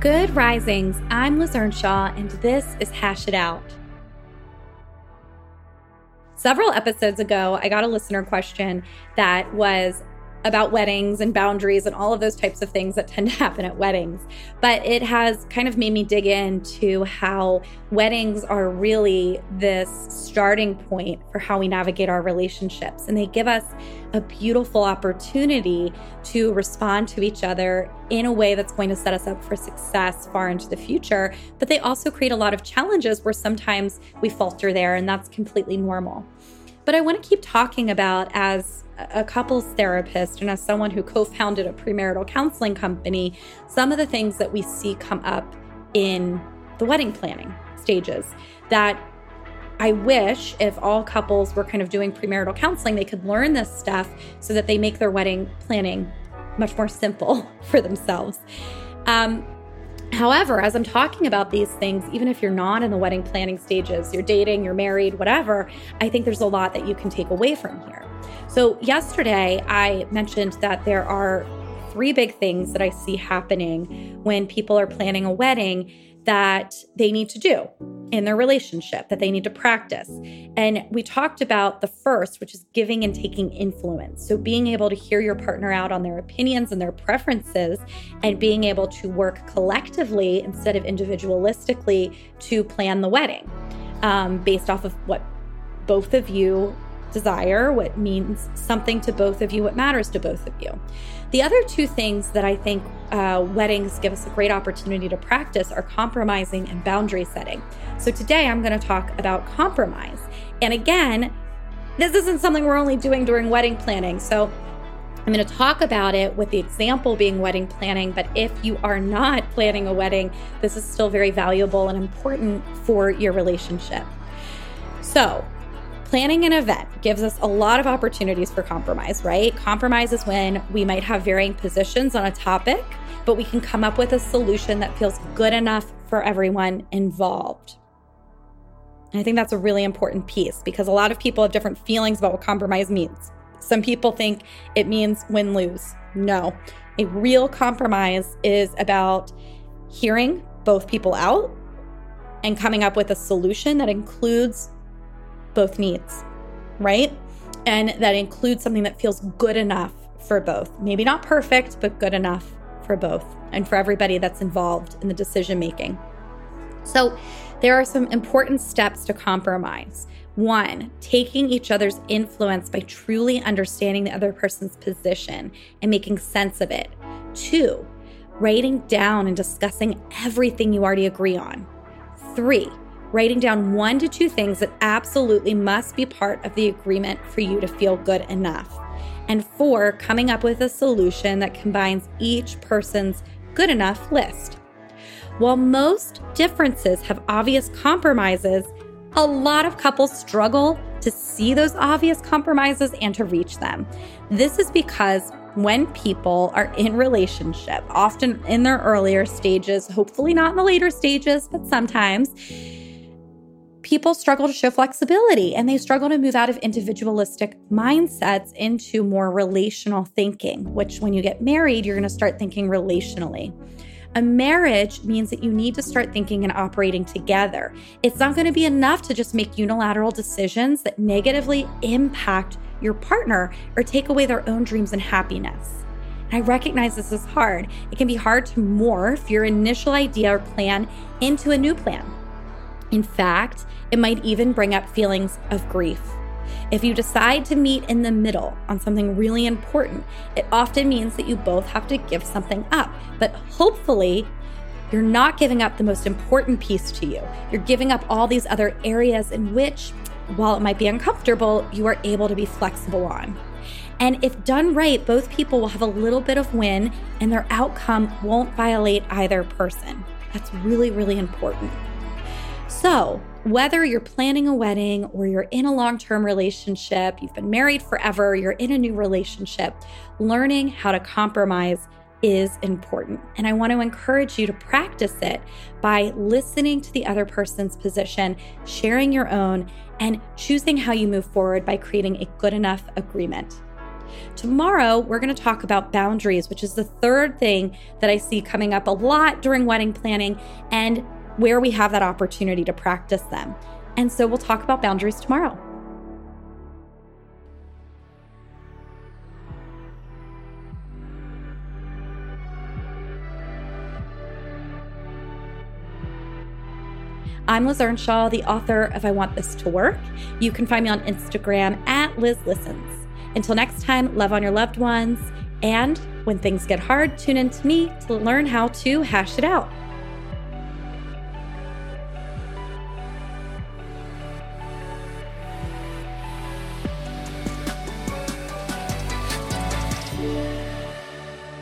Good risings. I'm Liz Earnshaw, and this is Hash It Out. Several episodes ago, I got a listener question that was about weddings and boundaries and all of those types of things that tend to happen at weddings. But it has kind of made me dig into how weddings are really this starting point for how we navigate our relationships. And they give us a beautiful opportunity to respond to each other in a way that's going to set us up for success far into the future. But they also create a lot of challenges where sometimes we falter there, and that's completely normal. But I want to keep talking about as a couples therapist and as someone who co founded a premarital counseling company, some of the things that we see come up in the wedding planning stages that I wish if all couples were kind of doing premarital counseling, they could learn this stuff so that they make their wedding planning much more simple for themselves. Um, However, as I'm talking about these things, even if you're not in the wedding planning stages, you're dating, you're married, whatever, I think there's a lot that you can take away from here. So, yesterday I mentioned that there are three big things that I see happening when people are planning a wedding that they need to do in their relationship, that they need to practice. And we talked about the first, which is giving and taking influence. So, being able to hear your partner out on their opinions and their preferences, and being able to work collectively instead of individualistically to plan the wedding um, based off of what both of you desire, what means something to both of you, what matters to both of you. The other two things that I think uh, weddings give us a great opportunity to practice are compromising and boundary setting. So today I'm going to talk about compromise. And again, this isn't something we're only doing during wedding planning. So I'm going to talk about it with the example being wedding planning, but if you are not planning a wedding, this is still very valuable and important for your relationship. So, Planning an event gives us a lot of opportunities for compromise, right? Compromise is when we might have varying positions on a topic, but we can come up with a solution that feels good enough for everyone involved. And I think that's a really important piece because a lot of people have different feelings about what compromise means. Some people think it means win lose. No, a real compromise is about hearing both people out and coming up with a solution that includes both needs, right? And that includes something that feels good enough for both. Maybe not perfect, but good enough for both and for everybody that's involved in the decision making. So, there are some important steps to compromise. One, taking each other's influence by truly understanding the other person's position and making sense of it. Two, writing down and discussing everything you already agree on. Three, writing down one to two things that absolutely must be part of the agreement for you to feel good enough. And four, coming up with a solution that combines each person's good enough list. While most differences have obvious compromises, a lot of couples struggle to see those obvious compromises and to reach them. This is because when people are in relationship, often in their earlier stages, hopefully not in the later stages, but sometimes people struggle to show flexibility and they struggle to move out of individualistic mindsets into more relational thinking, which when you get married, you're going to start thinking relationally. A marriage means that you need to start thinking and operating together. It's not going to be enough to just make unilateral decisions that negatively impact your partner or take away their own dreams and happiness. I recognize this is hard. It can be hard to morph your initial idea or plan into a new plan. In fact, it might even bring up feelings of grief. If you decide to meet in the middle on something really important, it often means that you both have to give something up. But hopefully, you're not giving up the most important piece to you. You're giving up all these other areas in which, while it might be uncomfortable, you are able to be flexible on. And if done right, both people will have a little bit of win and their outcome won't violate either person. That's really, really important. So, whether you're planning a wedding or you're in a long term relationship, you've been married forever, you're in a new relationship, learning how to compromise is important. And I want to encourage you to practice it by listening to the other person's position, sharing your own, and choosing how you move forward by creating a good enough agreement. Tomorrow, we're going to talk about boundaries, which is the third thing that I see coming up a lot during wedding planning and where we have that opportunity to practice them. And so we'll talk about boundaries tomorrow. I'm Liz Earnshaw, the author of I Want This to Work. You can find me on Instagram at Liz Listens. Until next time, love on your loved ones. And when things get hard, tune in to me to learn how to hash it out.